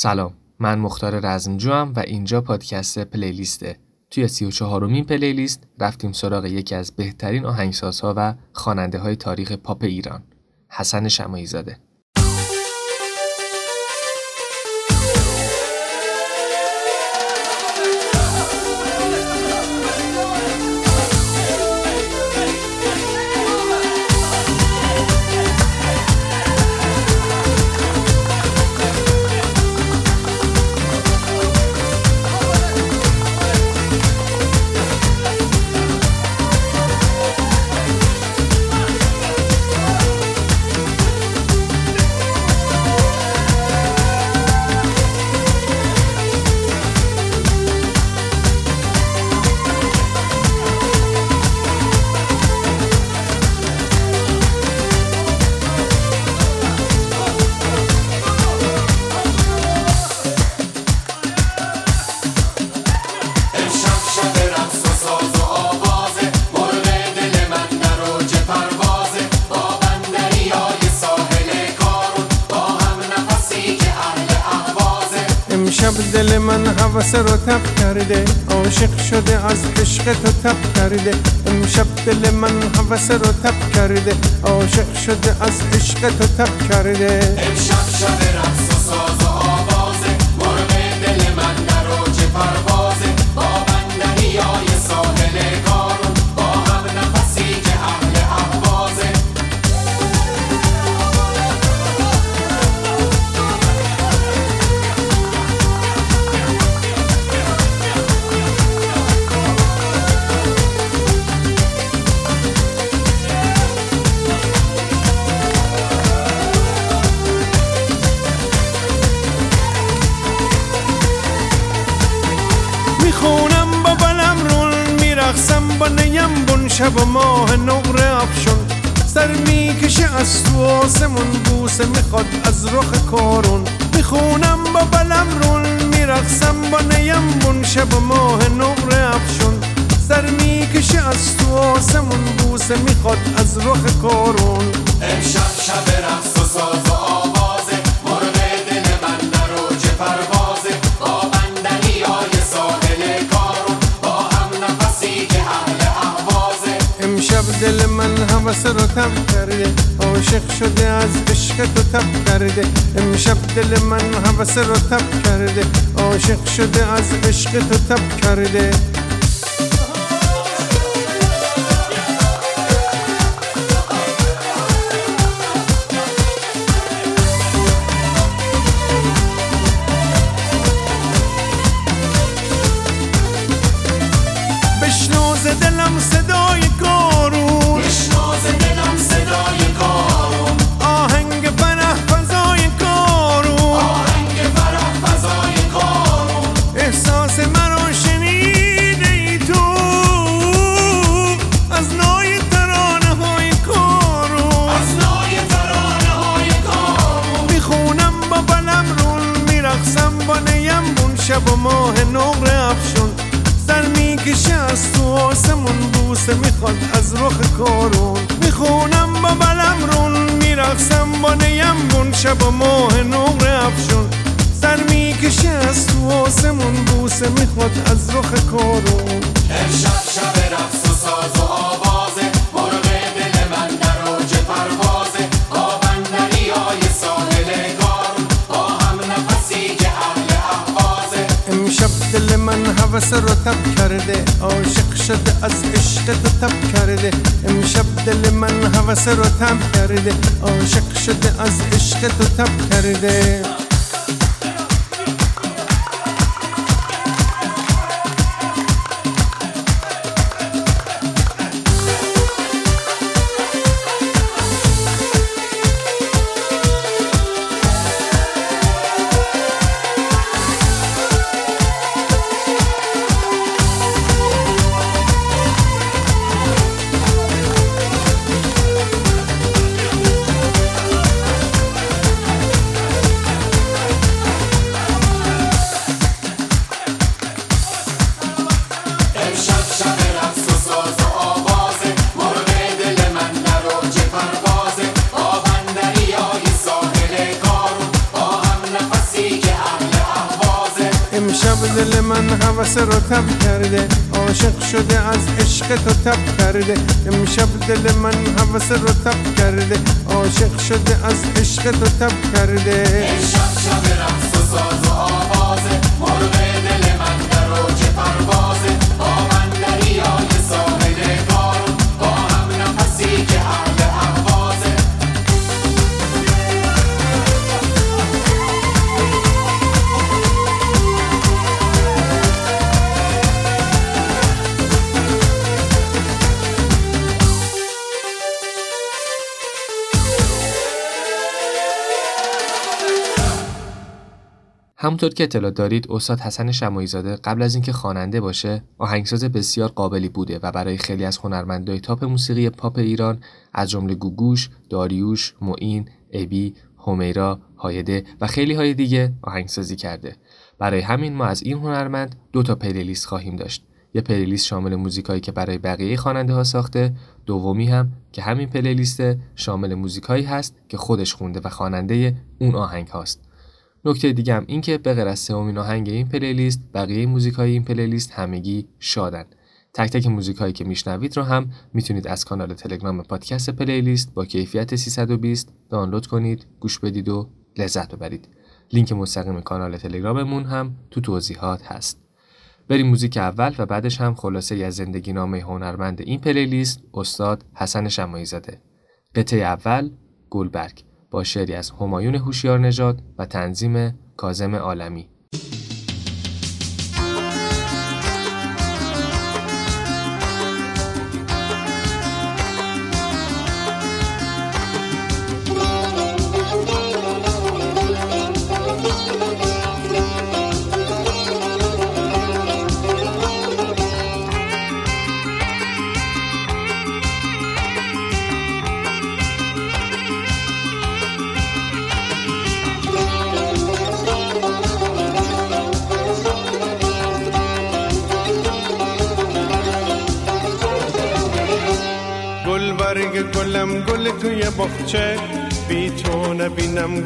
سلام من مختار رزمجو و اینجا پادکست پلیلیسته توی سی و چهارمین پلیلیست رفتیم سراغ یکی از بهترین آهنگسازها و خواننده های تاریخ پاپ ایران حسن شمایی زاده سر رو تب کرده عاشق شده از عشق تو تب کرده. امشب دل من حوث رو تب کرده عاشق شده از عشق تو تب کرده. امشب شب رقص و ساز شب و ماه نقره افشون سر می‌کشه از تو آسمون بوسه می‌خواد از رخ کارون. می‌خونم با بلم رون میرقصم با نیم بون. شب و ماه نقره افشون سر می‌کشه از تو آسمون بوسه می‌خواد از رخ کارون. امشب شب رقص و حوث رو تب کرده. عاشق شده از عشق تو تب کرده. امشب دل من حوث رو تب کرده. عاشق شده از عشق تو تب کرده. می‌خواد از رخ کارون امشب شب رقص و ساز و آوازه. مرغ دل من در اوج پروازه با بندری های ساحل کارون با هم نفسی که اهل احوازه امشب دل من حوث رو تب کرده. عاشق شده از عشق تو تب کرده. امشب دل من حوث رو تب کرده. عاشق شده از عشق تو تب کرده. تب کرده. امشب دل من حوث رو تب کرده. عاشق شده از عشق تو تب کرده. شب شب رقص و ساز و آوازه. مرغ دل من در اوج پروازه همونطور که اطلاع دارید استاد حسن شماعی زاده قبل از اینکه خواننده باشه آهنگساز بسیار قابلی بوده و برای خیلی از هنرمندای top موسیقی پاپ ایران از جمله گوگوش، داریوش، معین، ابی، حمیرا، هایده و خیلی های دیگه آهنگسازی کرده. برای همین ما از این هنرمند دو تا playlist خواهیم داشت. یه playlist شامل موزیکایی که برای بقیه خواننده ها ساخته، دومی هم که همین playlist شامل موزیکایی هست که خودش خونده و خواننده اون آهنگ هاست. نکته دیگه هم این که به غیر از سومین آهنگ این playlist بقیه موزیک های این playlist همگی شادن. تک تک موزیک هایی که میشنوید رو هم می‌تونید از کانال تلگرام پادکست playlist با کیفیت 320 دانلود کنید گوش بدید و لذت ببرید. لینک مستقیم کانال تلگراممون هم تو توضیحات هست. بریم موزیک اول و بعدش هم خلاصه از زندگی نامه هنرمند این playlist استاد حسن شماعی زاده قطعه اول گلبرگ. با شعری از همایون هوشیار نژاد و تنظیم کازم عالمی.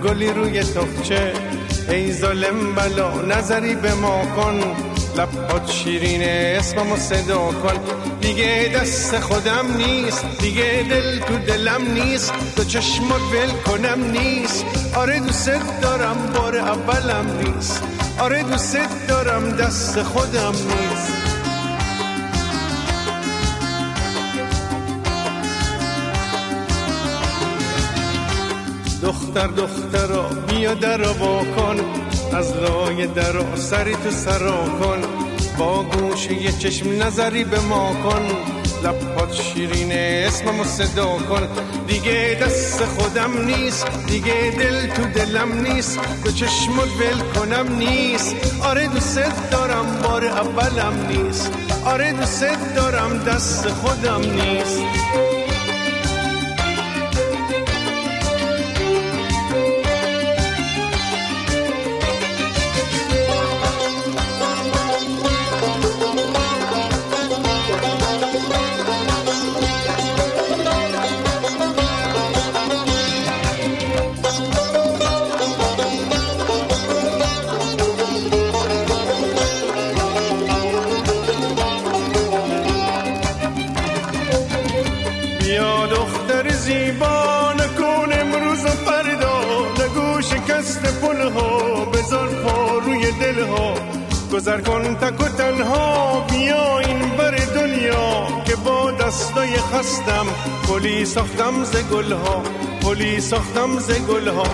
گلی روی تخچه. ای ظالم بلا نظری به ما کن. لبات شیرینه اسممو صدا کن. دیگه دست خودم نیست دیگه دل تو دلم نیست. تو چشمات ول کنم نیست. آره دوست دارم بار اولم نیست. آره دوست دارم دست خودم نیست. دختر دخترا بیا با کن. از لای درا سری تو سرا کن. با گوش یه چشم نظری به ما کن. لبات شیرینه اسممو صدا کن. دیگه دست خودم نیست دیگه دل تو دلم نیست. به چشمت ول کنم نیست. آره دوست دارم بار اولم نیست. آره دوست دارم دست خودم نیست. که با دستای خستم پلی ساختم ز گل ها پلی ساختم ز گل ها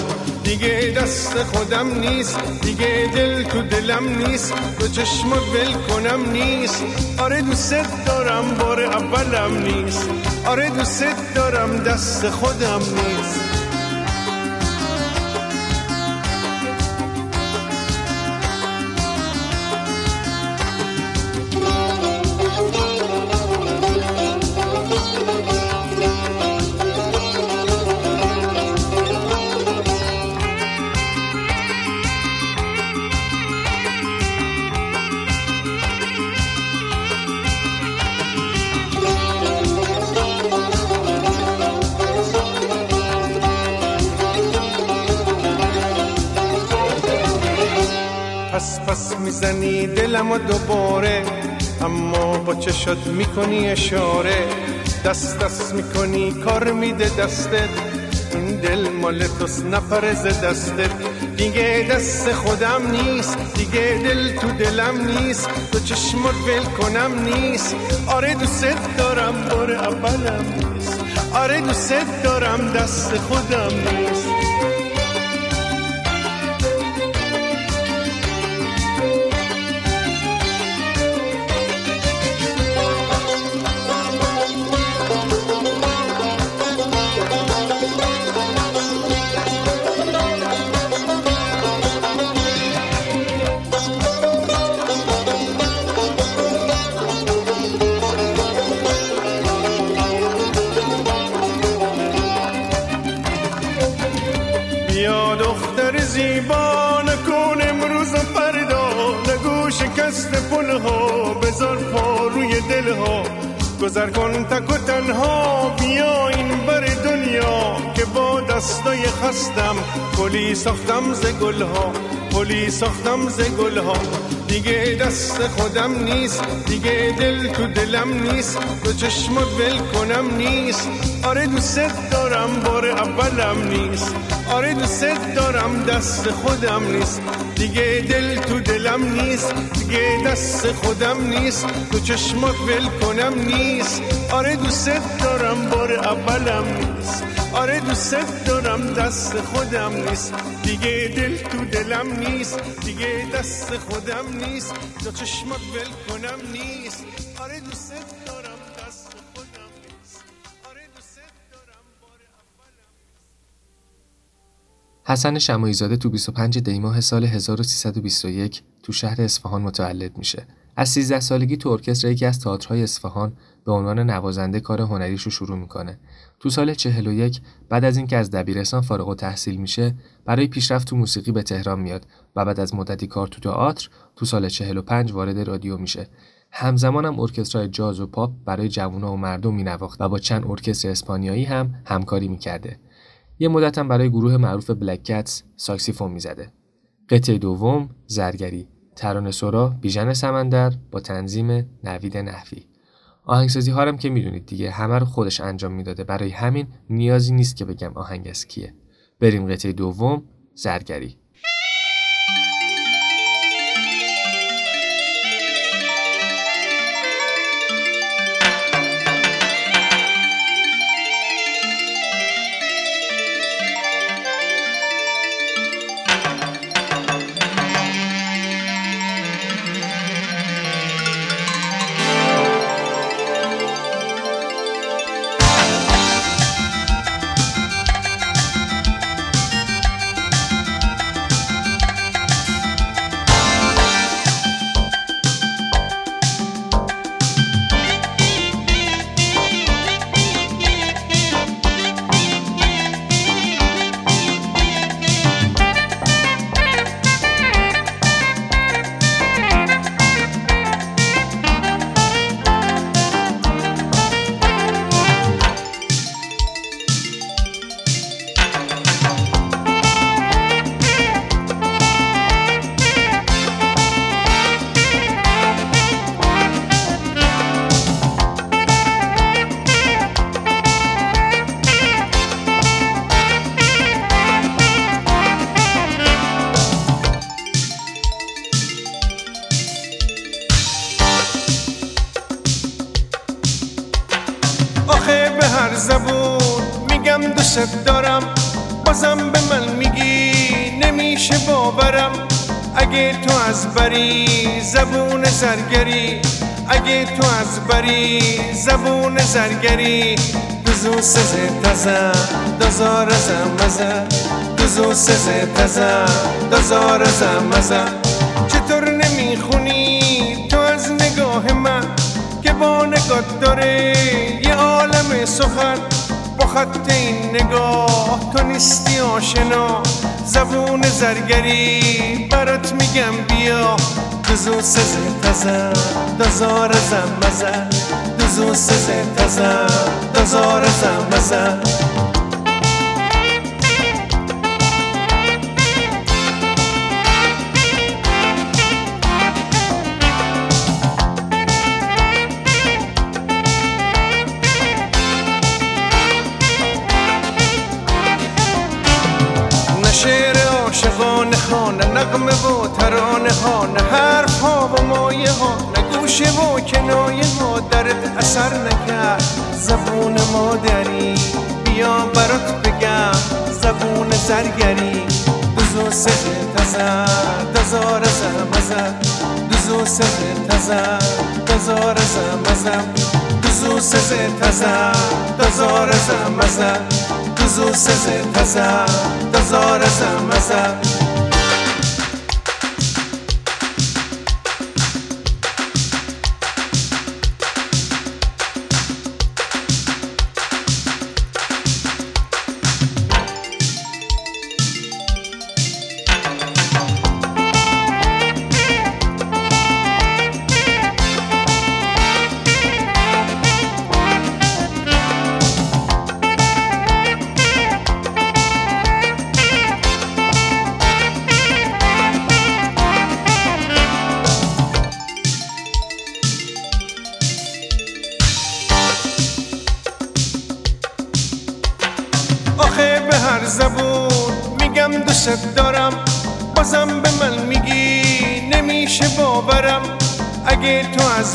دیگه دست خودم نیست دیگه دل تو دلم نیست تو چشمات ول کنم نیست. آره دوست دارم بار اولم نیست. آره دوست دارم دست خودم نیست. چشات می‌کنی اشاره؟ دست دست می‌کنی کار میده دستت. این دل مال توست نپرز دستت. دیگه دست خودم نیست دیگه دل تو دلم نیست. تو چشمات ول کنم نیست. آره دوست دارم بار اولم نیست. آره دوست دارم دست خودم نیست. دستای خستم پلی ساختم ز گلها پلی ساختم ز گلها. دیگه دست خودم نیست دیگه دل تو دلم نیست تو چشمات ول کنم نیست. آره دوست دارم بار اولم نیست. آره دوست دارم دست خودم نیست. دیگه دل تو دلم نیست دیگه دست خودم نیست. تو چشمات ول کنم نیست. آره دوست دارم بار اولم نیست. آره دوست دارم دست خودم نیست. دیگه دل تو دلم نیست. دیگه دست خودم نیست. تو چشمات ول کنم نیست. آره دوست دارم دست آره دوست دارم اولم حسن شمایی زاده تو 25 دیماه سال 1321 تو شهر اصفهان متولد میشه. از 13 سالگی تو ارکستر یکی از تئاترهای اصفهان به عنوان نوازنده کار هنریش رو شروع می‌کنه. تو سال 41 بعد از اینکه از دبیرستان فارغ التحصیل میشه، برای پیشرفت تو موسیقی به تهران میاد و بعد از مدتی کار تو تئاتر تو سال 45 وارد رادیو میشه. همزمان هم ارکسترهای جاز و پاپ برای جوونا و مردم مینواخت و با چند ارکستر اسپانیایی هم همکاری می‌کرده. یه مدت هم برای گروه معروف Black Cats ساکسیفون می‌زده. قطعه دوم زرگری ترانه سرا بیژن سمندر با تنظیم نوید نحوی آهنگسازی ها هم که می‌دونید دیگه همه رو خودش انجام می‌داده. برای همین نیازی نیست که بگم آهنگ از کیه. بریم قطعه دوم زرگری. زرگری اگه تو از بری زبون زرگری. دوزو سزه تزه دزار زمزه دوزو سزه تزه دزار زمزه چطور نمی‌خونی؟ تو از نگاه من که با نگات داره. یه عالم سخن با خط این نگاه. تو نیستی آشنا زبون زرگری. برات میگم بیا. دوزو سزه تزه دزار زمزه. دوزو سزه تزه دزار زمزه. خانه نقمه و ترانه ها نه حرف ها و مایه ها نه گوشه و کنایه ها درت اثر نکرد. زبون مادری بیا برات بگم زبون زرگری. دوزو سه تزر دزار زمزم دوزو سه تزر دزار زمزم دوزو سه تزر دزار زمزم دوزو سه تزر دزار زمزم آخه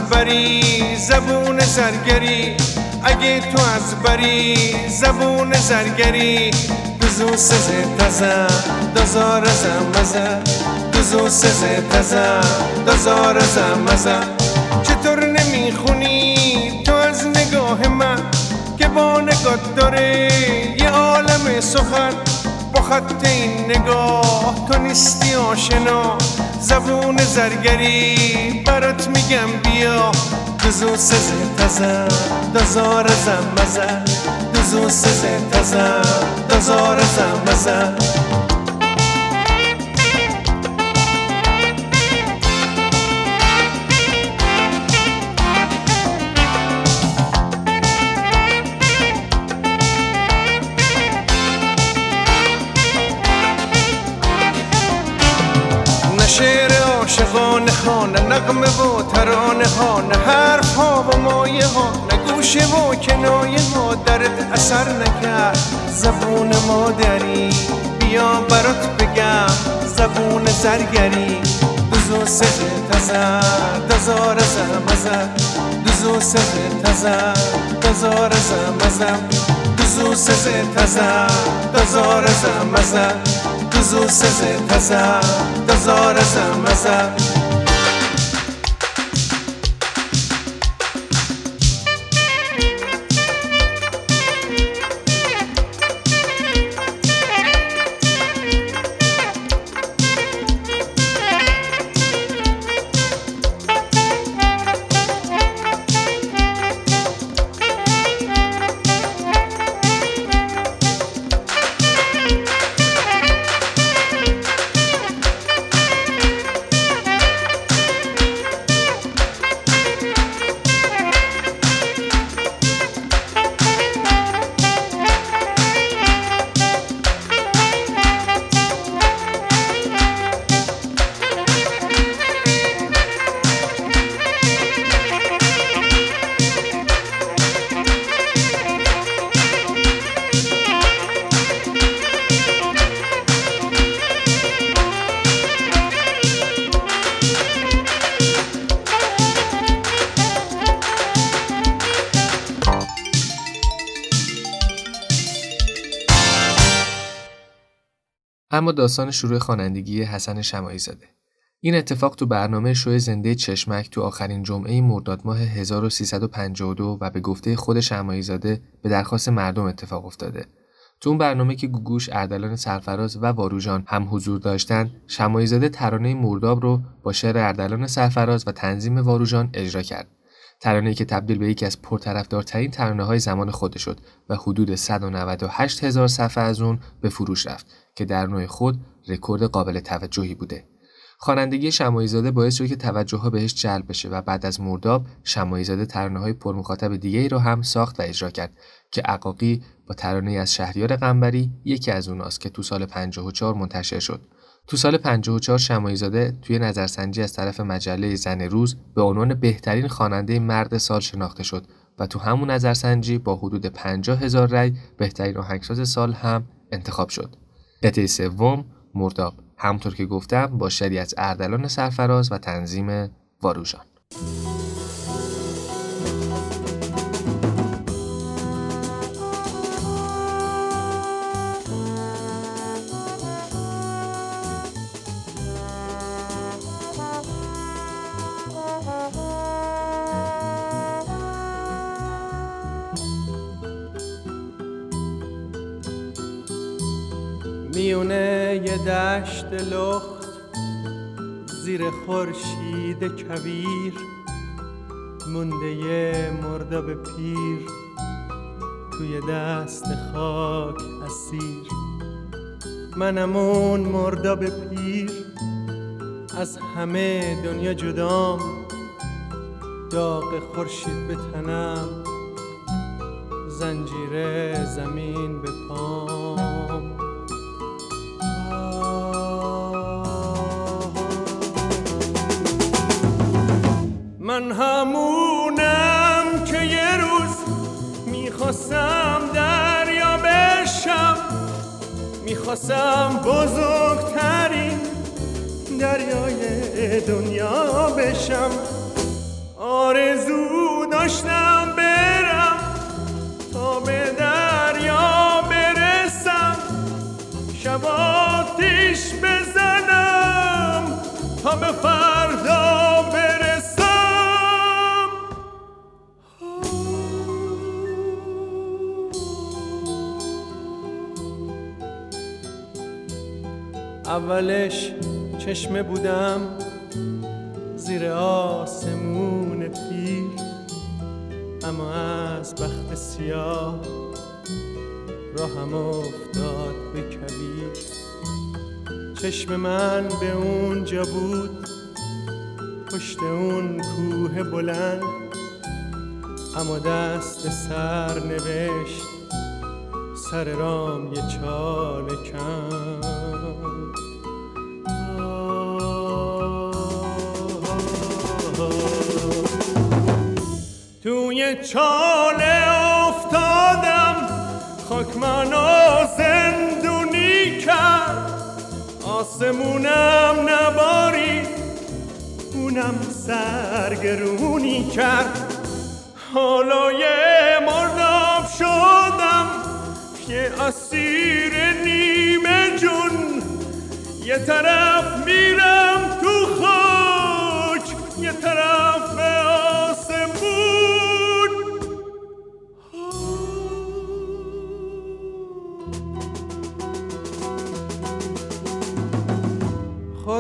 بری زبون زرگری. اگه تو از بری زبون زرگری. دوزو سزه تزه دزار زمزه دوزو سزه تزه دزار زمزه چطور نمی‌خونی؟ تو از نگاه من که با نگات داره یه عالم سخن. با خط این نگاه تو نیستی آشنا. زبون زرگری برات میگم بیا. دوزو سزه تزه دزار زمزه. دوزو سزه تزه دزار زمزه. نه عاشقانه ها نه نغمه و ترانه ها نه حرف ها و مایه ها نه گوشه و کنایه ها درت اثر نکرد. زبون مادری بیا برات بگم. زبون زرگری دوزو سه تزر دزار زمزم دوزو سه تزر دزار زمزم دوزو سه تزر دزار زمزم دوزو سه tantas horas a amassar. اما داستان شروع خوانندگی حسن شماعی زاده این اتفاق تو برنامه شوی زنده چشمک تو آخرین جمعه مرداد ماه 1352 و به گفته خود شماعی زاده به درخواست مردم اتفاق افتاده. تو اون برنامه که گوگوش، اردلان سرفراز و واروژان هم حضور داشتن، شماعی زاده ترانه مرداب رو با شعر اردلان سرفراز و تنظیم واروژان اجرا کرد. ترانه‌ای که تبدیل به یکی از پرطرفدارترین ترانه‌های زمان خود شد و حدود 198 هزار صفحه از اون به فروش رفت که در نوع خود رکورد قابل توجهی بوده. خوانندگی شماعیزاده باعث شد که توجه ها بهش جلب بشه و بعد از مرداب شماعیزاده ترانه های پرمخاطب دیگه ای رو هم ساخت و اجرا کرد که عقاقی با ترانه از شهریار قنبری یکی از اوناست که تو سال 54 منتشر شد. تو سال 54 شماعیزاده توی نظرسنجی از طرف مجله زن روز به عنوان بهترین خواننده مرد سال شناخته شد و تو همون نظرسنجی با حدود 50 هزار رأی بهترین آهنگساز سال هم انتخاب شد. قطعه سوم مرداب. همطور که گفتم با شری از اردلان سرفراز و تنظیم واروژان. دشت لخت زیر خورشید کویر مونده به پیر توی دست خاک اسیر. منم اون به پیر از همه دنیا جدام. داغ خورشید به تنم زنجیره زمین به می‌خواستم بزرگترین دریای دنیا بشم. آرزو داشتم اولش چشمه بودم زیر آسمون پیر اما از بخت سیاه راهم افتاد به کبیر. چشم من به اونجا بود پشت اون کوه بلند اما دست سر نوشت سر رام یه چال کن چاله افتادم خاک منو زندونی کرد. آسمونم نباری اونم سرگرونی کرد. حالا یه مرداب شدم یه اسیر نیمه جون. یه طرف میرم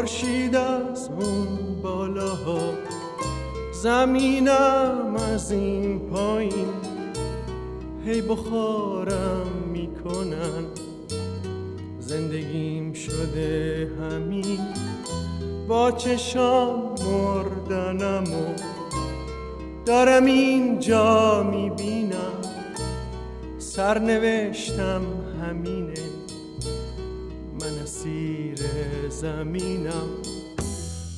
خورشید از اون بالاها زمینم از این پایین. هی بخارم می‌کنن زندگیم شده همین. با چشام مردنم و دارم اینجا می‌بینم. سرنوشتم زمینم.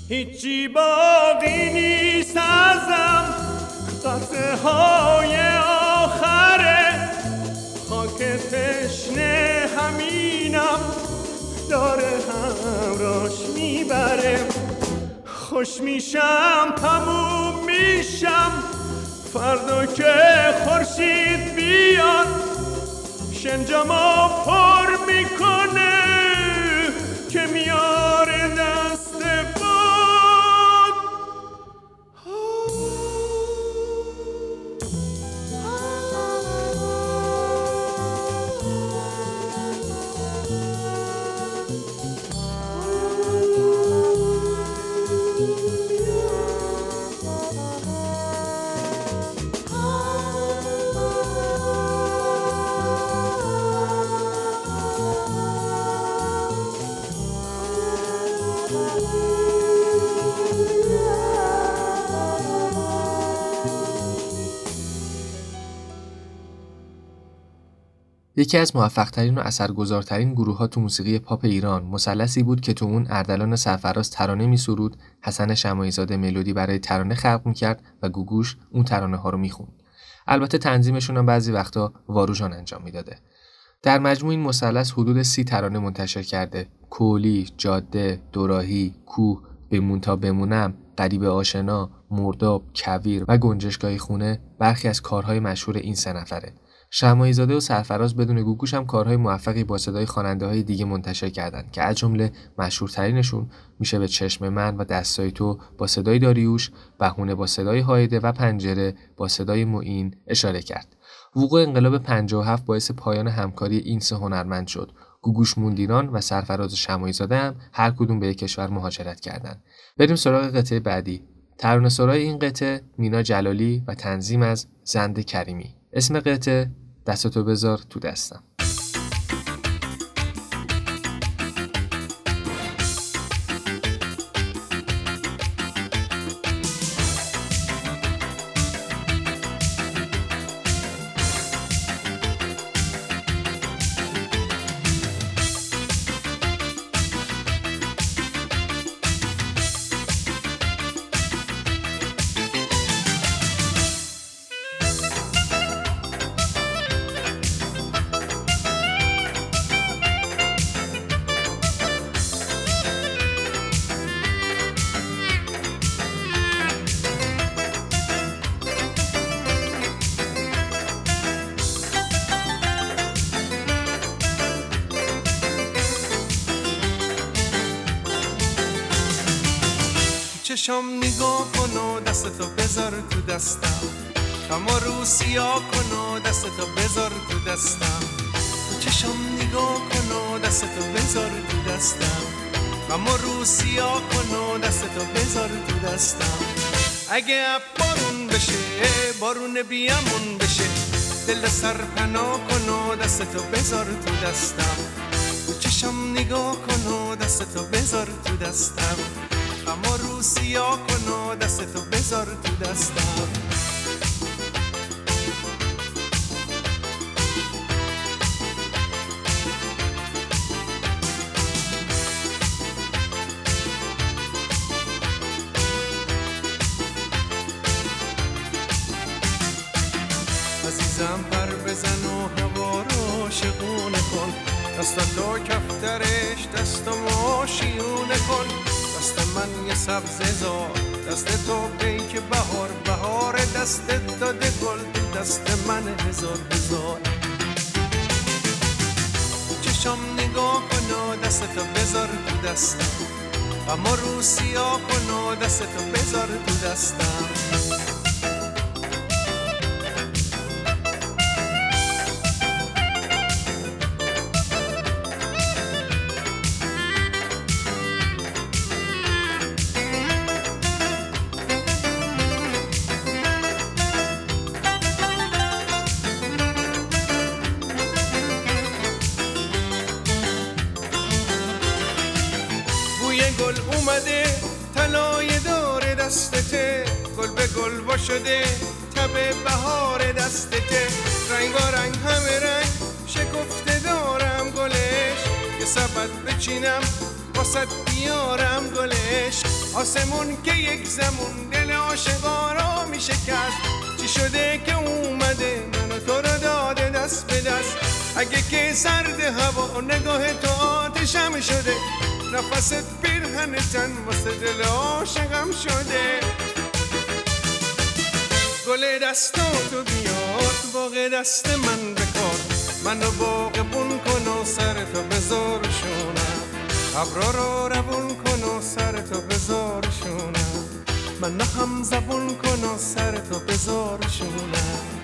هیچی باقی نیست ازم. قطعه های آخره. خاک تشنه همینم. داره همراش می‌بره. خوش میشم تموم میشم. فردا که خورشید بیاد شنجما پر می‌کنه. یکی از موفقترین و اثرگذارترین گروه ها تو موسیقی پاپ ایران مثلثی بود که تو اون اردلان سرفراز ترانه می سرود، حسن شمایزاده ملودی برای ترانه خلق می‌کرد و گوگوش اون ترانه ها رو می‌خوند. البته تنظیمشون هم بعضی وقتا واروژان انجام می‌داده. در مجموع این مثلث حدود سی ترانه منتشر کرده کولی، جاده، دوراهی، کوه، بمون تا بمونم، قریب آشنا، مرداب، کویر و گنجشگاه خونه برخی از کارهای مشهور این سه نفره. شمایزاده و سرفراز بدون گوگوش هم کارهای موفقی با صدای خواننده های دیگه منتشر کردند که از جمله مشهورترینشون میشه به چشم من و دستای تو با صدای داریوش، بهونه با صدای هایده و پنجره با صدای معین اشاره کرد. وقوع انقلاب 57 باعث پایان همکاری این سه هنرمند شد. گوگوش موندیران و سرفراز شمایزاده هم هر کدوم به یک کشور مهاجرت کردند. بریم سراغ قطعه بعدی. ترانه سرای این قطعه مینا جلالی و تنظیم از زند کریمی. اسم قطعه دستتو بذار تو دستم. دستم. عزیزم پر بزن و هوا رو شقونه کن. دستتو کفترش دستمو شیونه کن. دست من یه سبز زار دست تو پیک بهار بهار دست داده گل دست من هزار هزار. چشم نگاه کن و دستتو بذار تو دستم اما رو سیاه کن و دستتو بذار تو دستم شده. گل دستاتو بیار باغ دست من بکار منو باغبون کن و سرتو بذار شونم. ابرا رو روون کن و سرتو بذار شونم. من هم زبون کن و سرتو بذار شونم.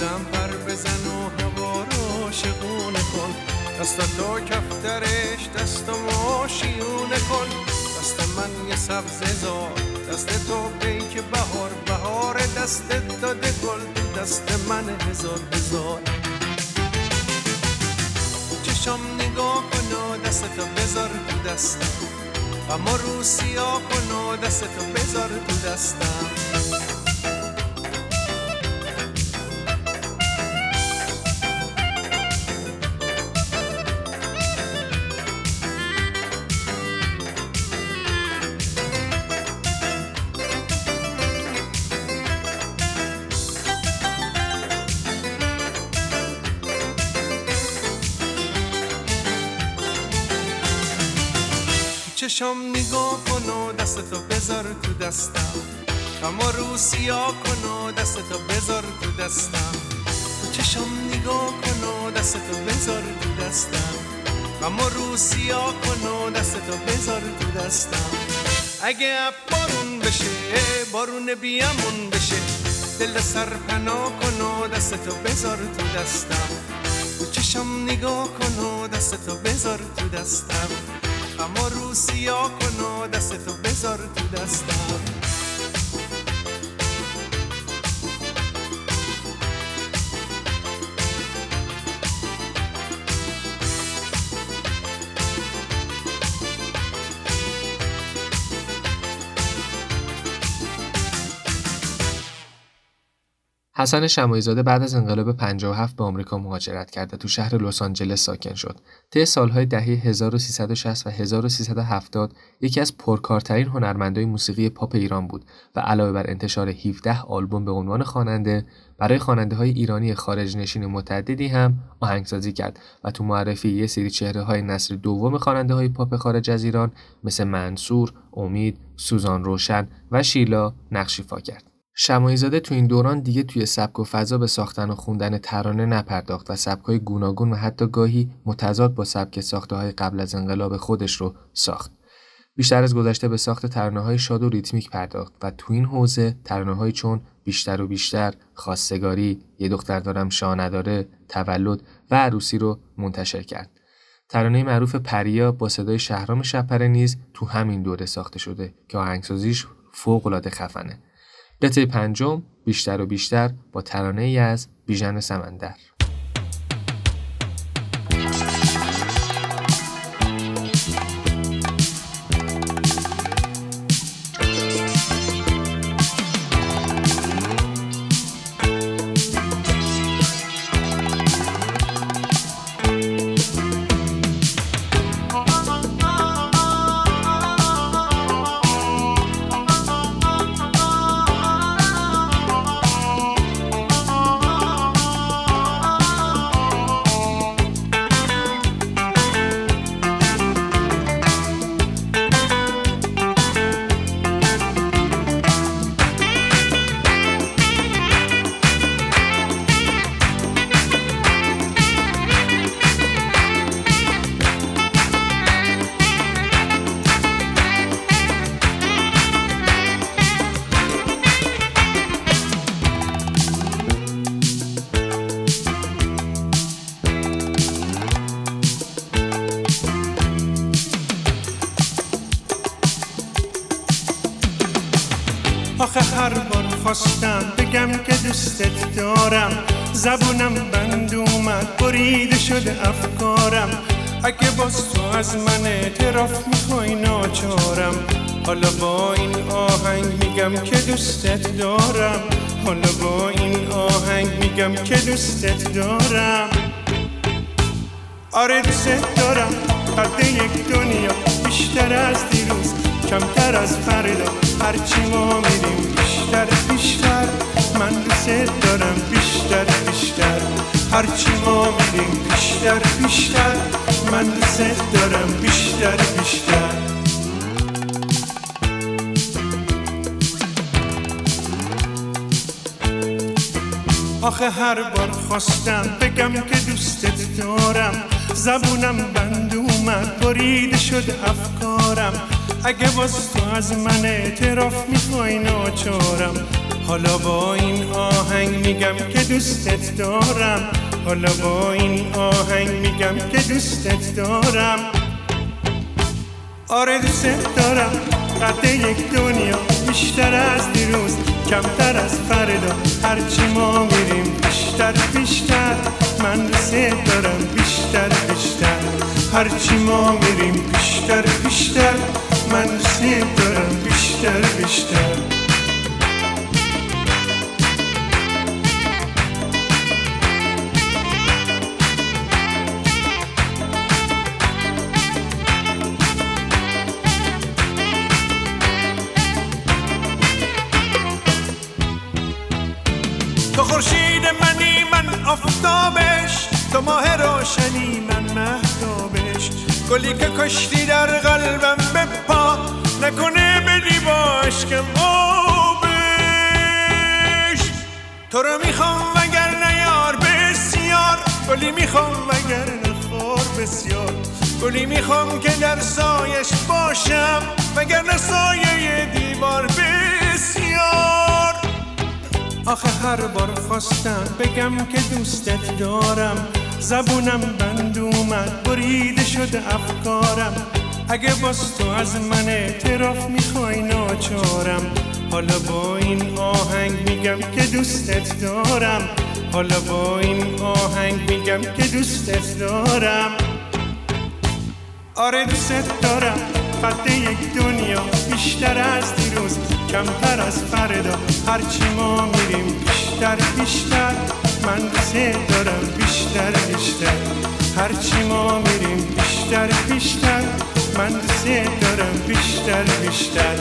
عزیزم پر بزن و هوا رو شقونه کن. دستاتو کفترش دستمو شیونه کن. دست من یه سبز زار دست تو پیک بهار بهار دست داده گل. تو دست من هزار هزار. چشم نگاه کن و دستتو بذار تو دستم. اما رو سیاه کن و دستتو بذار تو دستم. چشم نگاه کن و دستتو بذار تو دستم. اما رو سیاه کن و دستتو بذار تو دستم. تو چشم نگاه کن و دستتو بذار تو دستم. اما رو سیاه کن و دستتو بذار تو دستم. اگه بارون بشه بارون بیامون بشه. دل سر پناه کن و دستتو بذار تو دستم. تو چشم نگاه کن و دستتو بذار تو دستم. اما رو سیاه کن و دستتو بذار تو دستم حسن شمایزاده بعد از انقلاب 57 به آمریکا مهاجرت کرد و تو شهر لس آنجلس ساکن شد. طی سالهای دهه 1360 و 1370 یکی از پرکارترین هنرمندای موسیقی پاپ ایران بود و علاوه بر انتشار 17 آلبوم به عنوان خواننده برای خواننده های ایرانی خارج نشین متعددی هم آهنگسازی کرد و تو معرفی یه سری چهره های نسل دوم خواننده های پاپ خارج از ایران مثل منصور، امید، سوزان روشن و شیلا نقشیفا کرد. شمایزاده تو این دوران دیگه توی سبک و فضا به ساختن و خوندن ترانه نپرداخت و سبکای گوناگون و حتی گاهی متضاد با سبک ساخته های قبل از انقلاب خودش رو ساخت. بیشتر از گذشته به ساخت ترانه های شاد و ریتمیک پرداخت و تو این حوزه ترانه چون بیشتر و بیشتر خواستگاری، یه دختر دارم شاه نداره، تولد و عروسی رو منتشر کرد. ترانه معروف پریا با صدای شهرام شپره نیز تو همین دوره ساخته شده که آهنگسازیش فوق خفنه. قطعه پنجم بیشتر و بیشتر با ترانه ای از بیژن سمندر. بیشتر بیشتر. هرچی ما میریم بیشتر بیشتر. من دوست دارم بیشتر بیشتر. آخه هر بار خواستم بگم که دوستت دارم. زبونم بند اومد بریده شد افکارم. اگه باز تو از من اعتراف می‌خوای ناچارم. حالا با این آهنگ میگم که دوستت دارم. حالا با این آهنگ میگم که دوستت دارم. آره دوستت دارم. قد یک دنیا بیشتر از دیروز کمتر از فردا. هرچی ما میریم بیشتر بیشتر. من دوست دارم بیشتر بیشتر. هرچی ما میریم بیشتر بیشتر. من دوست دارم بیشتر بیشتر. آفتابش تو ماه روشنی من مهتابش. گلی که کشتی در قلبم به نکنه بدی با عشقم آبش. تو رو می‌خوام وگر نیار بسیار. گلی می‌خوام وگر نخار بسیار. گلی می‌خوام که در سایش باشم وگر سایه دیوار. بسیار آخه هر بار خواستم بگم که دوستت دارم. زبونم بند اومد بریده شده افکارم. اگه باز تو از من اعتراف می‌خوای ناچارم. حالا با این آهنگ میگم که دوستت دارم. حالا با این آهنگ میگم که دوستت دارم. آره دوستت دارم. قد یک دنیا بیشتر از دیروز. کمتر از فردا. هرچی ما میریم بیشتر بیشتر. من دوست دارم بیشتر بیشتر. هرچی ما میریم بیشتر بیشتر. من دوست دارم بیشتر بیشتر.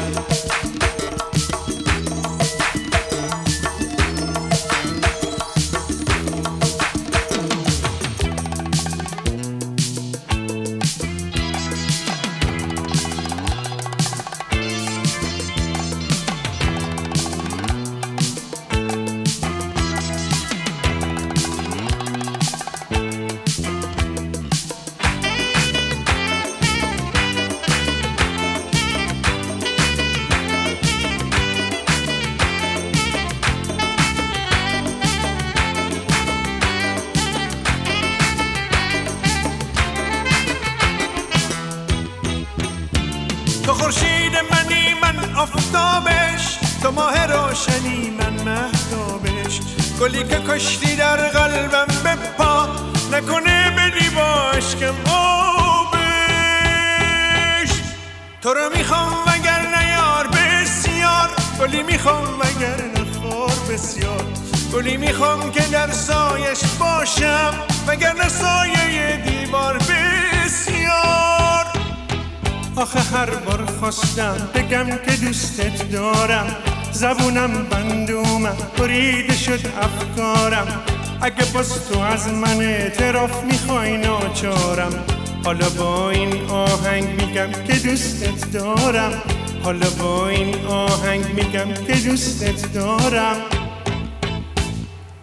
اگه باز تو از من اعتراف می‌خوای ناچارم. حالا با این آهنگ میگم که دوستت دارم. حالا با این آهنگ میگم که دوستت دارم.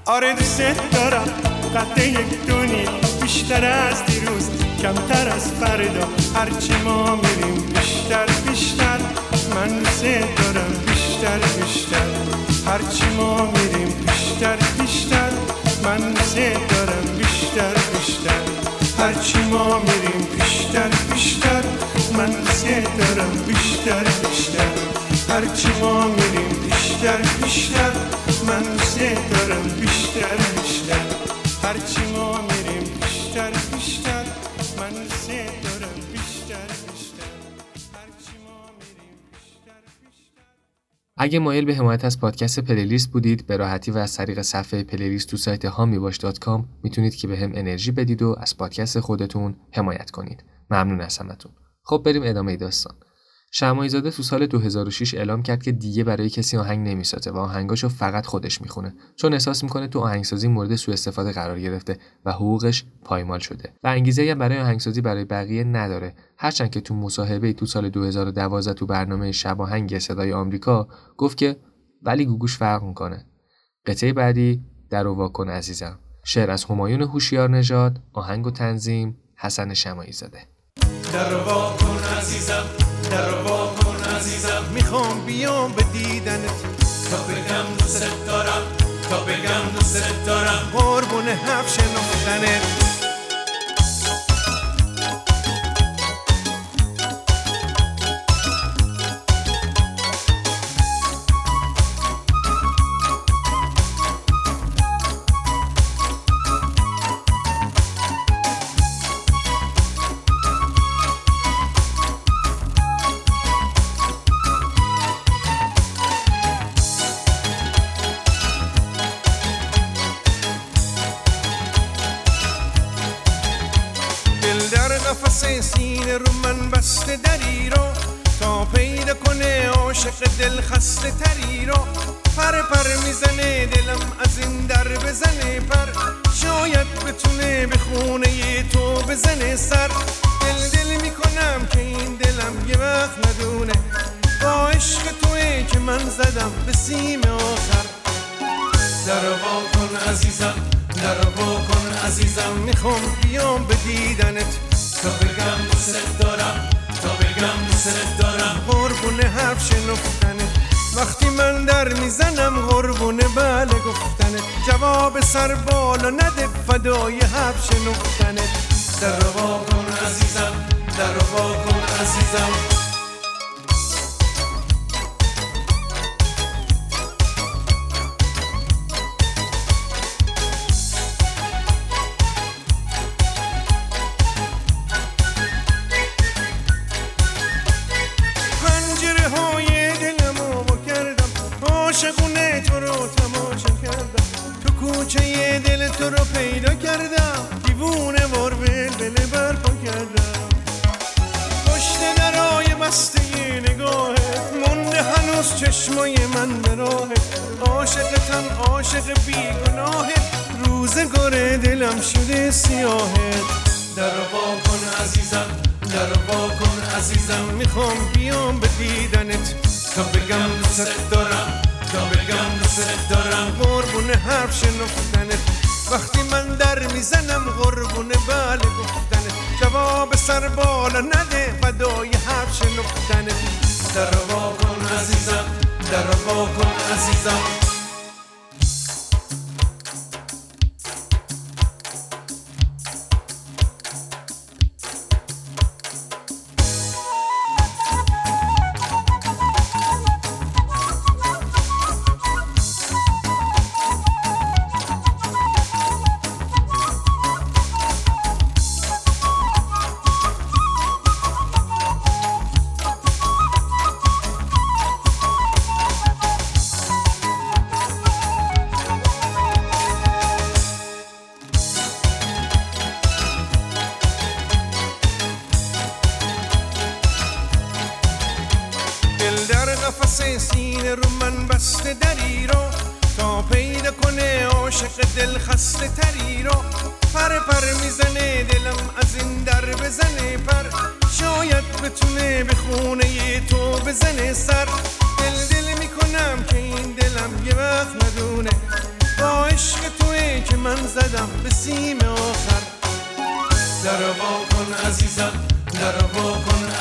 آره دوستت دارم. قد یک دنیا بیشتر از دیروز. کمتر از فردا. هرچی ما میریم بیشتر بیشتر. من دوست دارم بیشتر بیشتر. هرچی ما میریم بیشتر بیشتر. من دوست دارم بیشتر بیشتر. هرچی ما میریم بیشتر بیشتر. من دوست دارم بیشتر بیشتر. هرچی ما میریم بیشتر بیشتر. من دوست دارم بیشتر بیشتر. هرچی ما میریم بیشتر بیشتر. من دوست دارم بیشتر بیشتر. اگه مایل به حمایت از پادکست پلیلیست بودید به راحتی و از طریق صفحه پلیلیست تو سایت هامیباش.com می‌تونید که به هم انرژی بدید و از پادکست خودتون حمایت کنید. ممنون از همتون. خب بریم ادامه داستان. شمایی زاده تو سال 2006 اعلام کرد که دیگه برای کسی آهنگ نمی‌سازه و آهنگاشو فقط خودش می‌خونه. چون احساس می‌کنه تو آهنگسازی مورد سوء استفاده قرار گرفته و حقوقش پایمال شده. و انگیزه هم برای آهنگسازی برای بقیه نداره. هرچند که تو مصاحبه تو سال 2012 تو برنامه شب آهنگ صدای آمریکا گفت که ولی گوگوش فرق می‌کنه. قطعه بعدی در واکن عزیزم. شعر از همایون هوشیار نژاد آهنگ و تنظیم حسن شمایی زاده در وا کن عزیزم. در وا کن عزیزم. می‌خوام بیام به دیدنت تا بگم دوست دارم تا بگم دوست دارم. قربون حرف شنفتنت زدم به سیم آخر در کن عزیزم در کن عزیزم. می‌خوام بیام به دیدنت. تا بگم دوست دارم تا بگم دوست دارم. قربون حرف شنفتنت وقتی من در می‌زنم قربون بله گفتنت جواب سر بالا نده فدای حرف شنفتنت در کن عزیزم در کن عزیزم.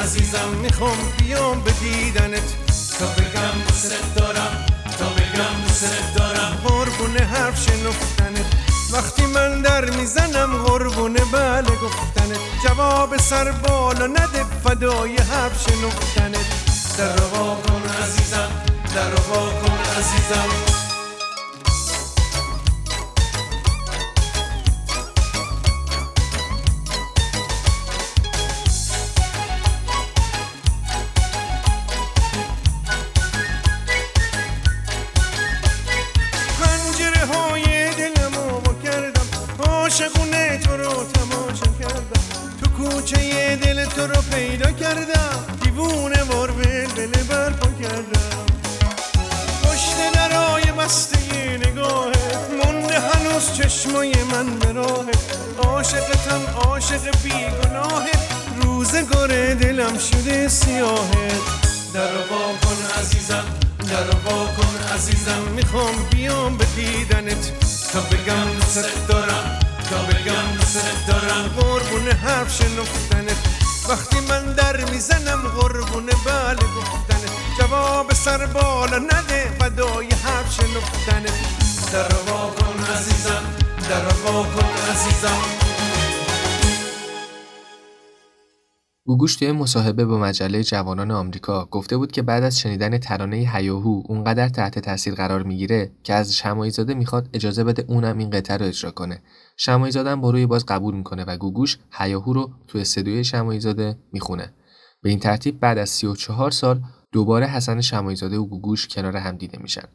عزیزم می‌خوام بیام به دیدنت. تا بگم دوست دارم تا بگم دوست دارم. قربون حرف شنفتنت. وقتی من در می‌زنم قربون بله گفتنت. جواب سر بالا نده فدای حرف شنفتنت. در وا کن عزیزم در وا کن عزیزم. عاشق بیگناهت روزگار دلم شده سیاهت در کن عزیزم در کن عزیزم. می‌خوام بیام به دیدنت. تا بگم دوست دارم تا بگم دوست دارم. قربون حرف شنفتنت. وقتی من در می‌زنم قربون بله گفتنت. جواب سر بالا نده فدای حرف شنفتنت. در کن عزیزم در کن عزیزم. گوگوش توی مصاحبه با مجله جوانان آمریکا گفته بود که بعد از شنیدن ترانه هیاهو اونقدر تحت تاثیر قرار می‌گیره که از شمایزاده می‌خواد اجازه بده اونم این قطعه رو اجرا کنه. شمایزاده هم با روی باز قبول می‌کنه و گوگوش هیاهو رو توی استدیوی شمایزاده می‌خونه. به این ترتیب بعد از 34 سال دوباره حسن شمایزاده و گوگوش کنار هم دیده میشن.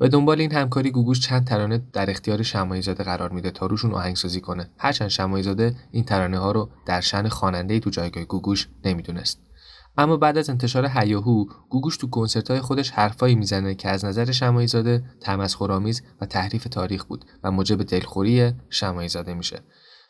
و دنبال این همکاری گوگوش چند ترانه در اختیار شمایزاده قرار میده تا روشون آهنگسازی کنه. هرچند شمایزاده این ترانه ها رو در شن خواننده تو جایگاه گوگوش نمی‌دونست. اما بعد از انتشار هیاهو گوگوش تو کنسرت های خودش حرفایی می‌زنه که از نظر شمایزاده تمسخرآمیز و تحریف تاریخ بود و موجب دلخوری شمایزاده میشه.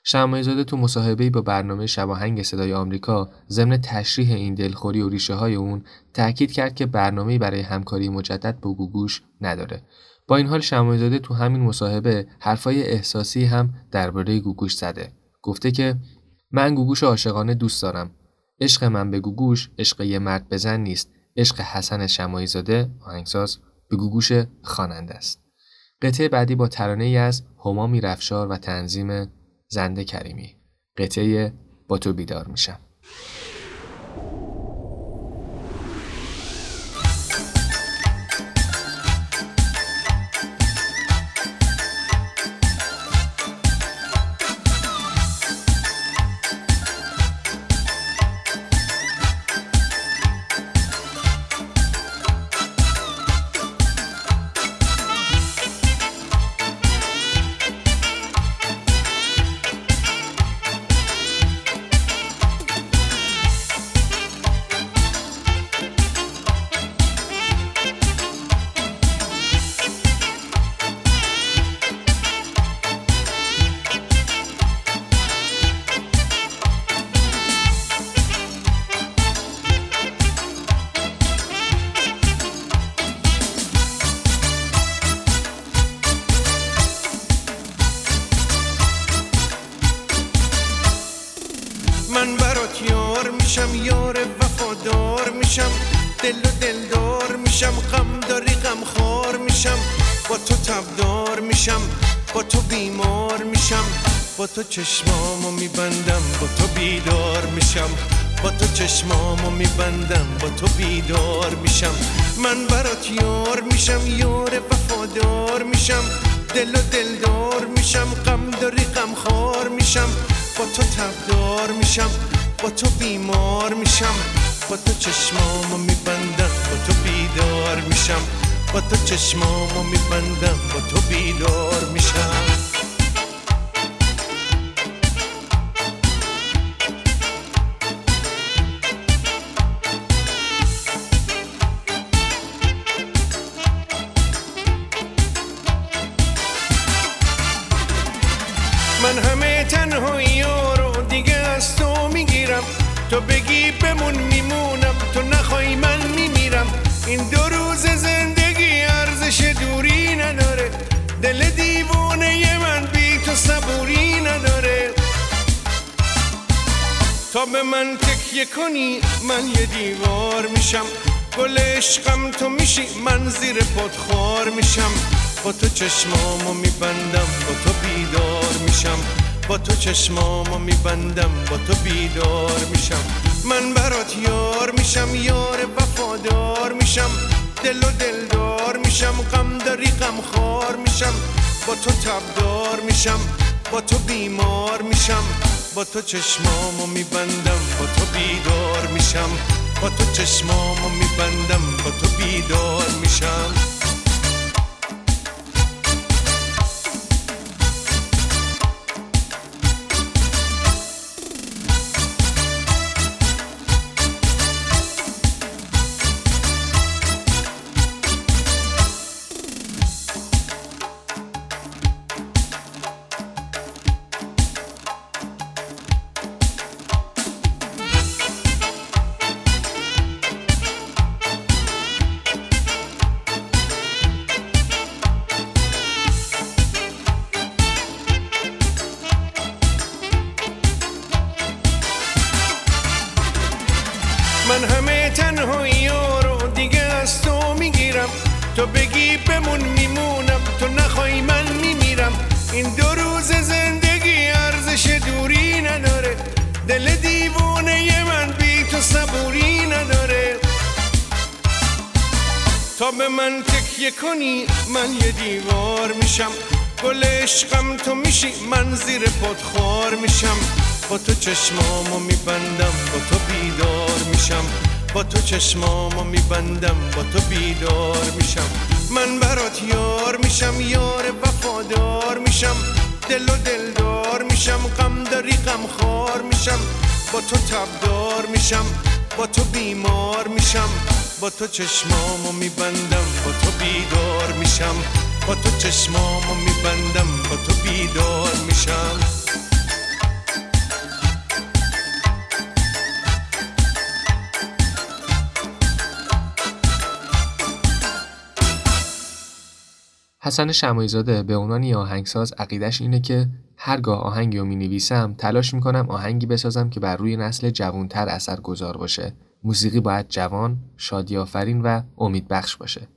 شمایزاده تو مصاحبه‌ای با برنامه شباهنگ صدای آمریکا ضمن تشریح این دلخوری و ریشه های اون تاکید کرد که برنامه‌ای برای همکاری مجدد با گوگوش نداره. با این حال شمایزاده تو همین مصاحبه حرفای احساسی هم درباره گوگوش زده. گفته که من گوگوش عاشقانه دوست دارم. عشق من به گوگوش عشق یه مرد بزن نیست. عشق حسن شمایزاده آهنگساز به گوگوش خواننده است. قطعه بعدی با ترانه ای از همامی رفشار و تنظیم زنده کریمی. قطعه با تو بیدار میشم. چشمامو میبندم با تو بیدار میشم. با تو چشمامو میبندم با تو بیدار میشم. من همه تنهایی رو دیگه از تو می‌گیرم. تو بگی بمون میمونم. این دو روز زندگی ارزش دوری نداره. دل دیوونه من بی تو صبوری نداره. تا به من تکیه کنی من یه دیوار میشم. گل عشقم تو میشی من زیر پد خار میشم. با تو چشمامو میبندم با تو بیدار میشم. با تو چشمامو میبندم با تو بیدار میشم. من برات یار میشم یار وفادار میشم دل و دلدار میشم غم داری غم خار میشم. با تو تبدار میشم با تو بیمار میشم. با تو چشمامو میبندم با تو بیدار میشم. با تو چشمامو میبندم با تو بیدار میشم. بیدار میشم. من برات یار میشم یار وفادار میشم. دل و دلدار میشم غم داری غم خار میشم. با تو تبدار میشم با تو بیمار میشم. با تو چشمامو میبندم با تو بیدار میشم. با تو چشمامو میبندم با تو بیدار میشم. حسن شمایزاده به عنوان یه آهنگساز عقیدش اینه که هرگاه آهنگی رو می نویسم تلاش می کنم آهنگی بسازم که بر روی نسل جوانتر اثر گذار باشه. موسیقی باید جوان، شادی آفرین و امید بخش باشه.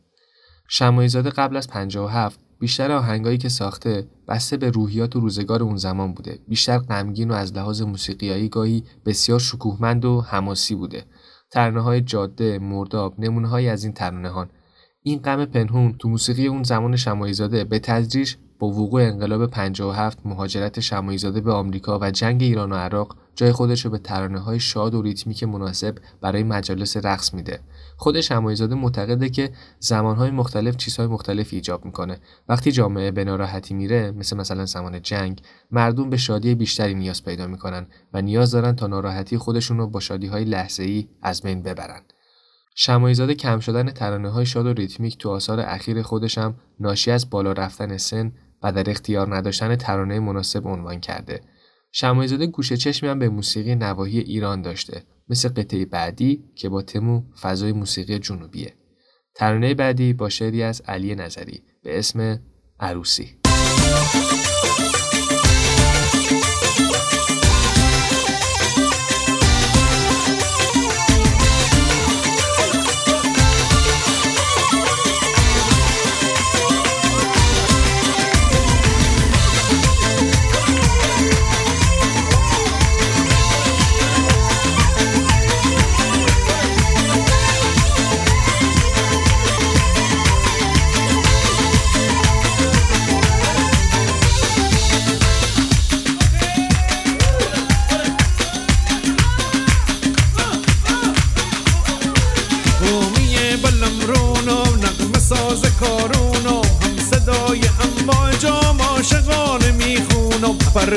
شمایزاده قبل از 57 بیشتر آهنگایی که ساخته بسته به روحیات و روزگار اون زمان بوده. بیشتر غمگین و از لحاظ موسیقیایی گاهی بسیار شکوهمند و حماسی بوده. ترانه های جاده، مرداب، نمونه از این ترانه این غم پنهون تو موسیقی اون زمان شمایزاده به تدریج با وقوع انقلاب 57 مهاجرت شمایزاده به آمریکا و جنگ ایران و عراق جای خودش رو به ترانه های شاد و ریتمیک مناسب برای مجالس رقص میده. خود شمایزاده معتقده که زمانهای مختلف چیزهای مختلفی ایجاب می‌کنه. وقتی جامعه به ناراحتی میره مثل مثلا زمان جنگ، مردم به شادی بیشتری نیاز پیدا می‌کنن و نیاز دارن تا ناراحتی خودشون رو با شادی های لحظه ای از بین ببرن. شمایزاده کم شدن ترانه های شاد و ریتمیک تو آثار اخیر خودشم ناشی از بالا رفتن سن و در اختیار نداشتن ترانه مناسب عنوان کرده. شمایزاده گوشه چشمی هم به موسیقی نواحی ایران داشته مثل قطعه بعدی که با تمو فضای موسیقی جنوبیه. ترانه بعدی با شعری از علی نظری به اسم عروسی.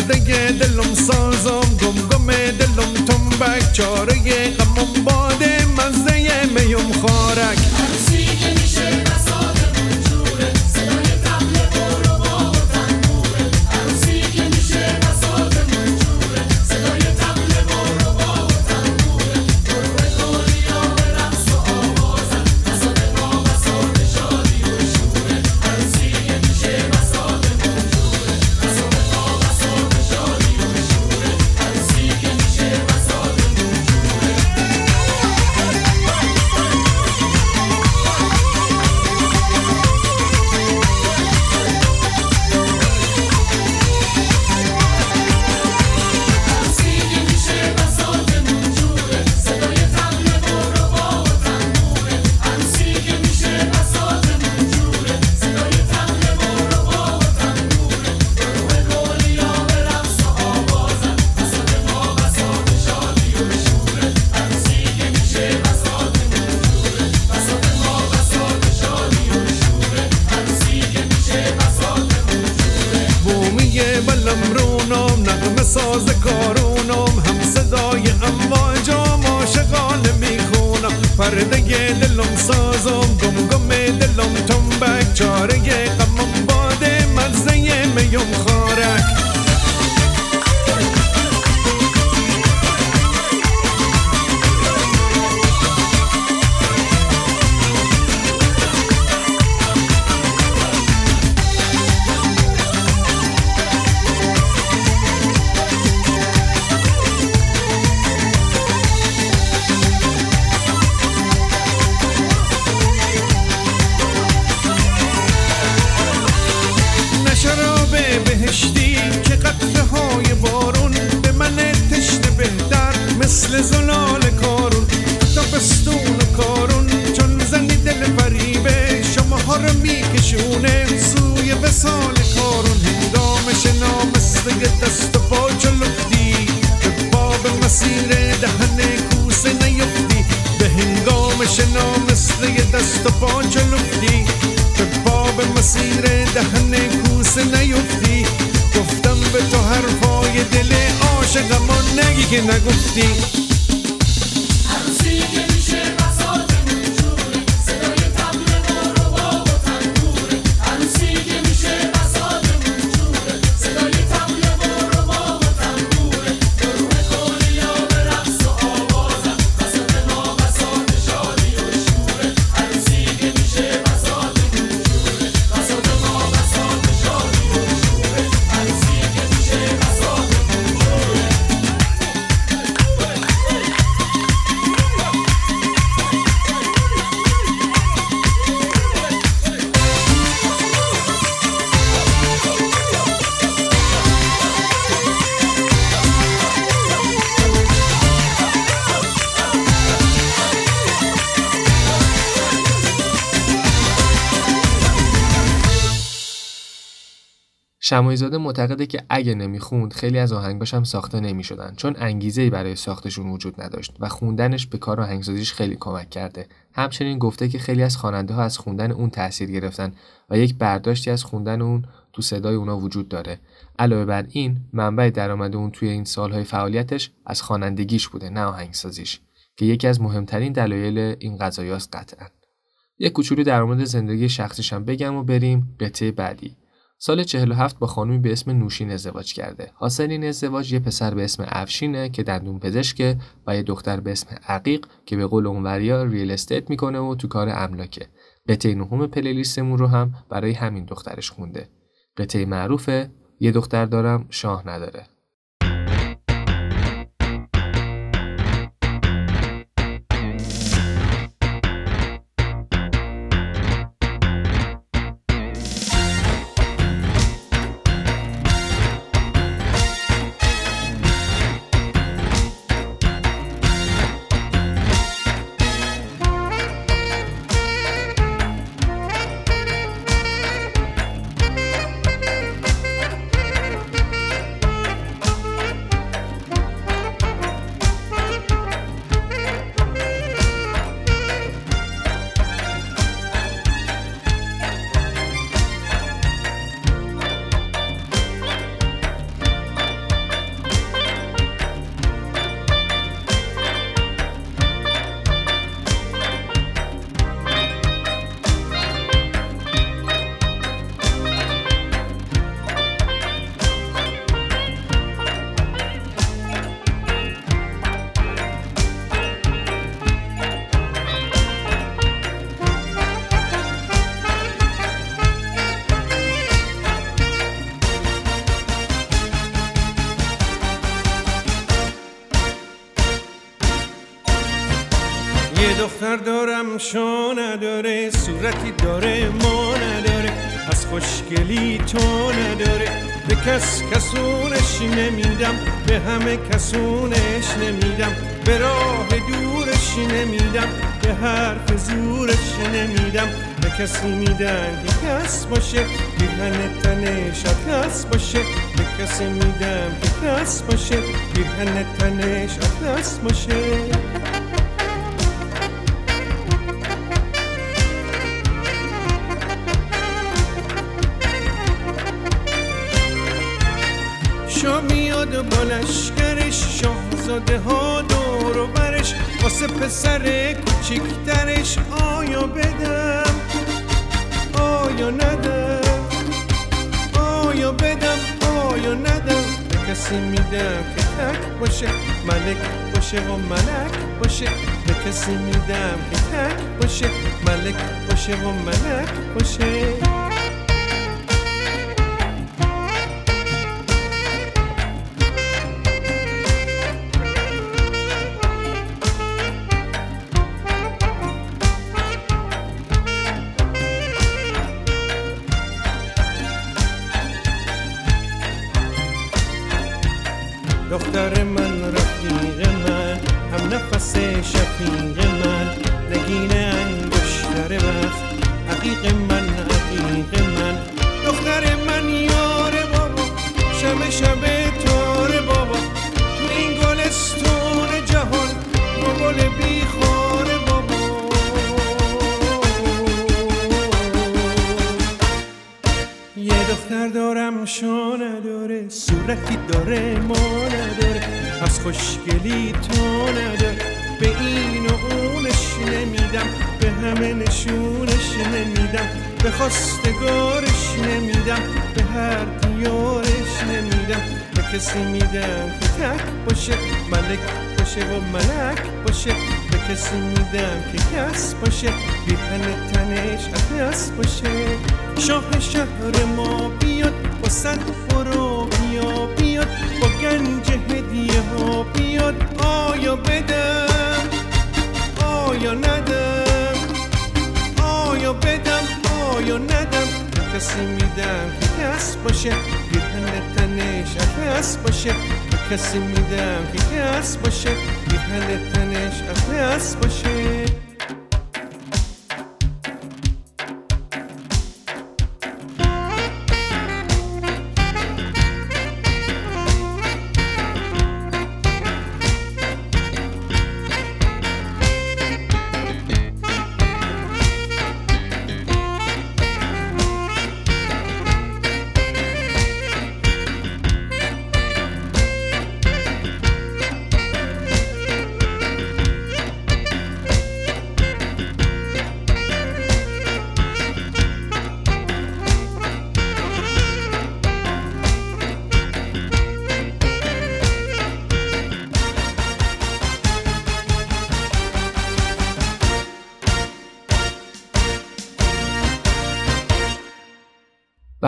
thinking داشتی که قطره های بارون به من تشنه بهتر مثل زلال کارون. تا بستون و کارون چون زنی دل فریبه شما ها رو میکشونه سوی سال کارون. هنگامش نامستگه دست عاشقم و نگی که نگفتی. شمایزاده معتقده که اگه نمی‌خوند خیلی از آهنگاش هم ساخته نمی‌شدن چون انگیزه برای ساختشون وجود نداشت و خوندنش به کار آهنگسازیش خیلی کمک کرده. همچنین گفته که خیلی از خواننده ها از خوندن اون تاثیر گرفتن و یک برداشتی از خوندن اون تو صدای اونا وجود داره. علاوه بر این منبع درآمد اون توی این سالهای فعالیتش از خوانندگیش بوده نه آهنگسازیش که یکی از مهمترین دلایل این قضایاست قطعا. یک کوچولو در مورد زندگی شخصیشم بگم و بریم قطعه بعدی. سال 47 با خانومی به اسم نوشین ازدواج کرده. حاصل این ازدواج یه پسر به اسم افشینه که دندون پزشکه و یه دختر به اسم عقیق که به قول اونوریا ریل استیت می‌کنه و تو کار املاکه. قطعه نهم پلیلیستمون رو هم برای همین دخترش خونده. قطعه معروفه یه دختر دارم شاه نداره. machine. تک باشه ملک باشه و ملک باشه. به کسی میدم که تک باشه ملک باشه و ملک باشه.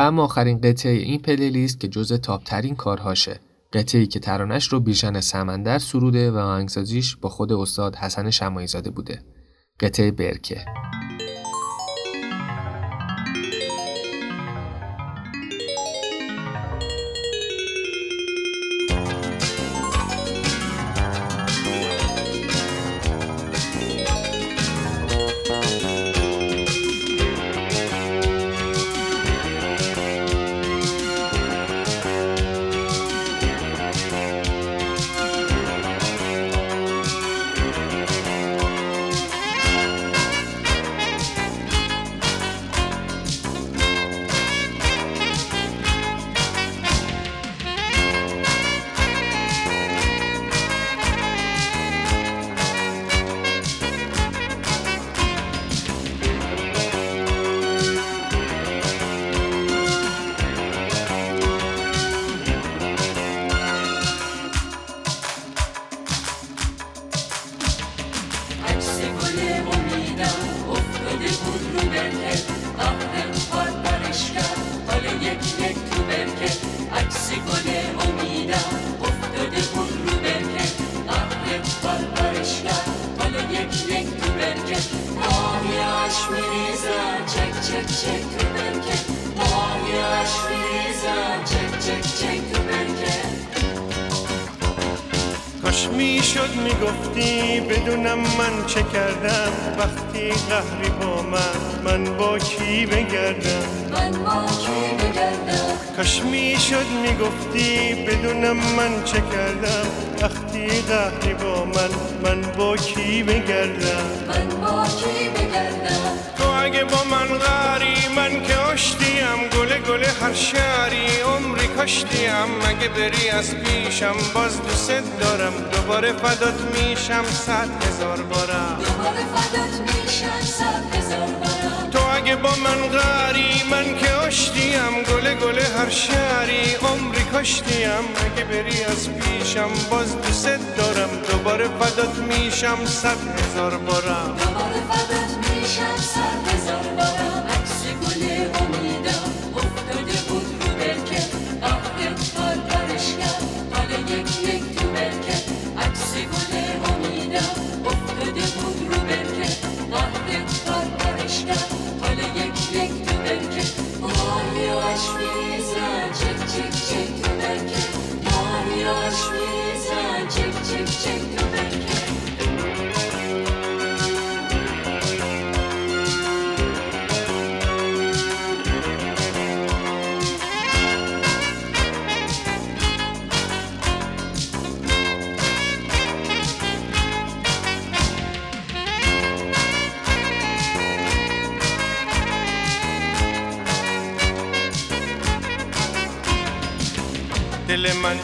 اما آخرین قطعه این پلیلیست که جز تاپترین کارهاشه. قطعی که ترانش رو بیژن سمندر سروده و آهنگسازیش با خود استاد حسن شمایی زاده بوده. قطعه برکه. با کی بگردم من با کی بگردم تو اگه با من غری من که آشتیم گل گل هر شهری. عمری کاشتیم اگه بری از پیشم؟ باز دوست دارم دوباره فدات میشم صد هزار بارم. دوباره فدات میشم صد هزار بارم. تو اگه با من غری من که آشتیم گل گل هر شهری. عمری کاشتیم اگه بری از پیشم باز دوست دارم دوباره فدات میشم. صد هزار بارم. دوباره فدات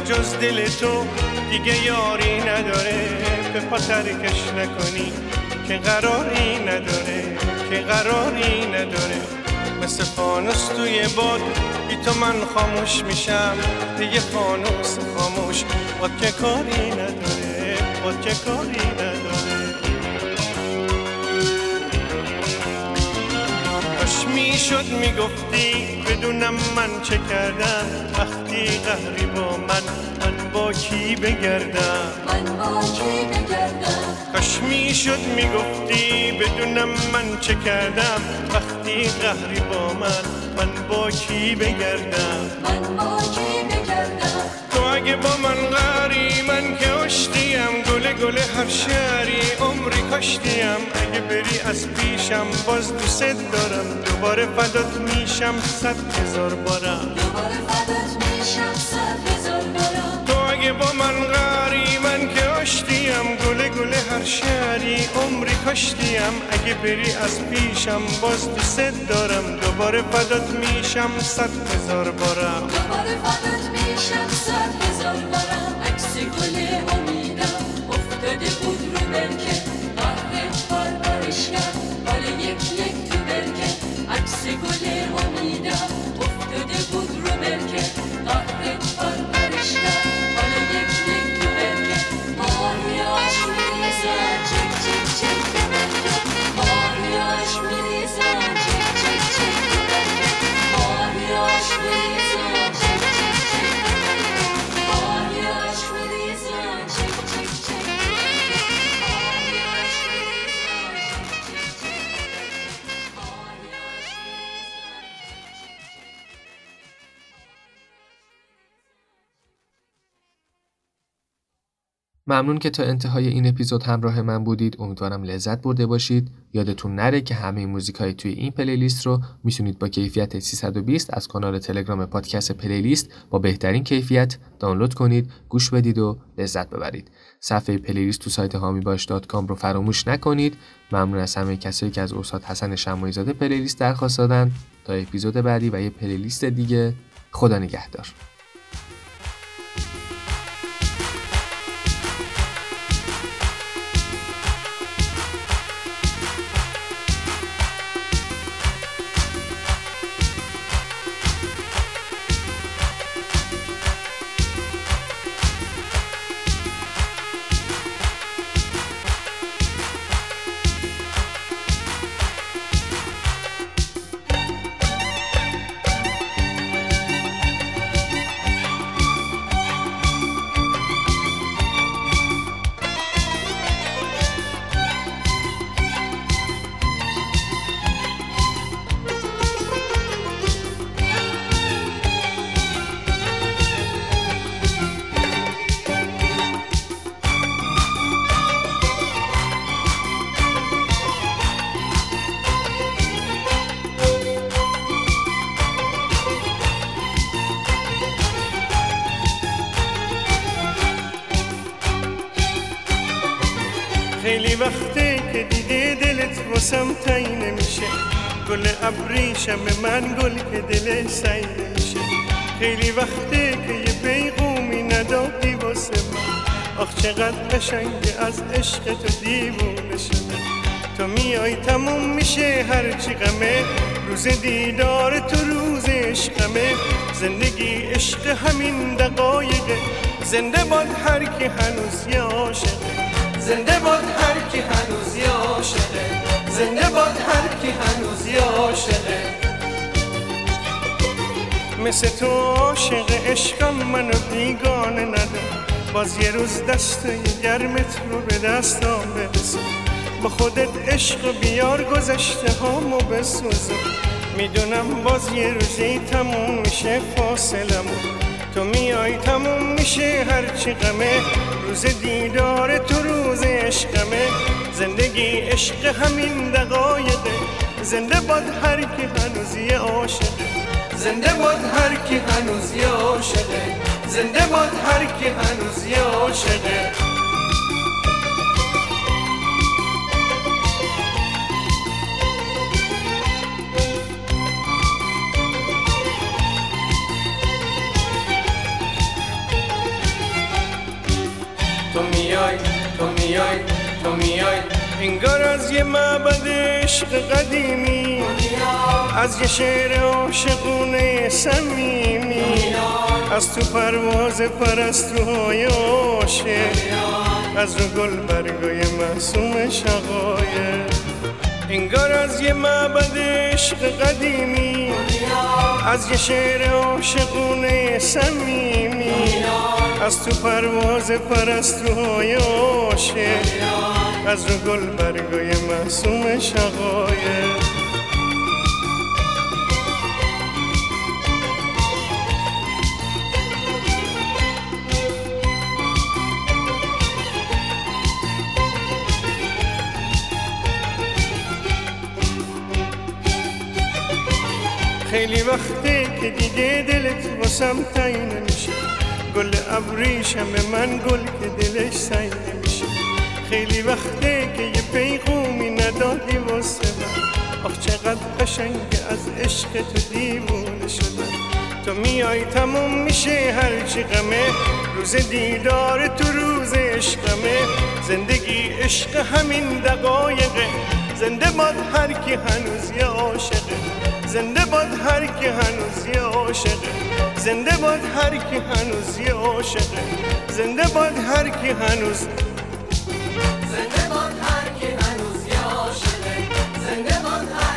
جز دل تو دیگه یاری نداره. به پا ترکش نکنی که قراری نداره. که قراری نداره. مثل فانوس توی باد بی تو من خاموش میشم. دیگه فانوس خاموش باد که کاری نداره. باد که کاری نداره. می‌شد می‌گفتی بدونم من چه کردم. وقتی قهری با من من با کی بگردم؟ من با کی بگردم؟ کاش می‌شد می‌گفتی بدونم من چه کردم. وقتی قهری با من من با کی بگردم؟ من با کی بگردم؟ تو اگه با من آشتیم گل هر شهری عمری کاشتیم. اگه بری از پیشم باز دوست دارم. دوباره فدات میشم صد هزار بارم. دوباره فدات میشم صد هزار بارم. تو اگه با من غری من که آشتیم. گل گل هر شهری عمری کاشتیم. اگه بری از پیشم باز دوست دارم. دوباره فدات میشم صد هزار بارم. دوباره فدات میشم صد هزار بارم. عکس گل بود ممنون که تا انتهای این اپیزود همراه من بودید. امیدوارم لذت برده باشید. یادتون نره که همه موزیک های توی این پلیلیست رو می‌تونید با کیفیت 320 از کانال تلگرام پادکست پلیلیست با بهترین کیفیت دانلود کنید گوش بدید و لذت ببرید. صفحه پلیلیست تو سایت حامی باش.com رو فراموش نکنید. ممنون از همه کسایی که از استاد حسن شماعی زاده پلیلیست درخواست دادن. تا اپیزود بعدی و یه پلیلیست دیگه خدا نگهدار. واسم تایی نمیشه. گل ابریشم من گل که دل سعی نمیشه خیلی وقته که یه پیغومی ندادی واسه من. آخ چقدر قشنگه از عشق تو دیوونه شده تو میای تموم میشه هرچی غمه. روز دیدار تو روز عشقمه. زندگی عشق همین دقایقه زنده باد هر کی هنوز یه زنده باد هر کی هنوز یه زنده باد هر کی هنوز عاشقه. مثل تو عاشق عشقم منو بیگانه ندار باز یه روز دست گرمت رو به دستام برسون با خودت عشق بیار گذشته هامو بسوزم می‌دونم باز یه روزی تموم میشه فاصلمون تو میای تموم میشه هرچی غمه. روز دیدار تو روز عشقمه. زندگی عشق همین دقایقه. زنده باد هر کی هنوز یه عاشقه. زنده باد هر کی هنوز یه عاشقه. زنده باد هر کی هنوز یه عاشقه. میای تو میای. انگار از یه معبد عشق قدیمی. از یه شعر عاشقونه صمیمی. از تو پرواز پرستوهای عاشق. از رو گل برگای معصوم شقایق. انگار از یه معبد عشق قدیمی. از یه شعر عاشقونه صمیمی. از تو پرواز پرستوهای عاشق. از رو گل برگای معصوم شقایق. خیلی وقته که دیگه دلت واسم تایی نمیشه. گل ابریشم من گل که دلش سعی نمیشه. خیلی وقته که یه پیغومی ندادی واسه من. آخ چقدر قشنگه از عشق تو دیوونه شدم. تو میای تموم میشه هرچی غمه. روز دیدار تو روز عشقمه. زندگی عشق همین دقایقه. زنده باد هر کی هنوز یه عاشقه. زنده باد هر کی هنوز یه عاشقه. زنده باد هر کی هنوز یه عاشقه. زنده باد هر کی هنوز زنده باد هر کی هنوز یه عاشقه. زنده باد هر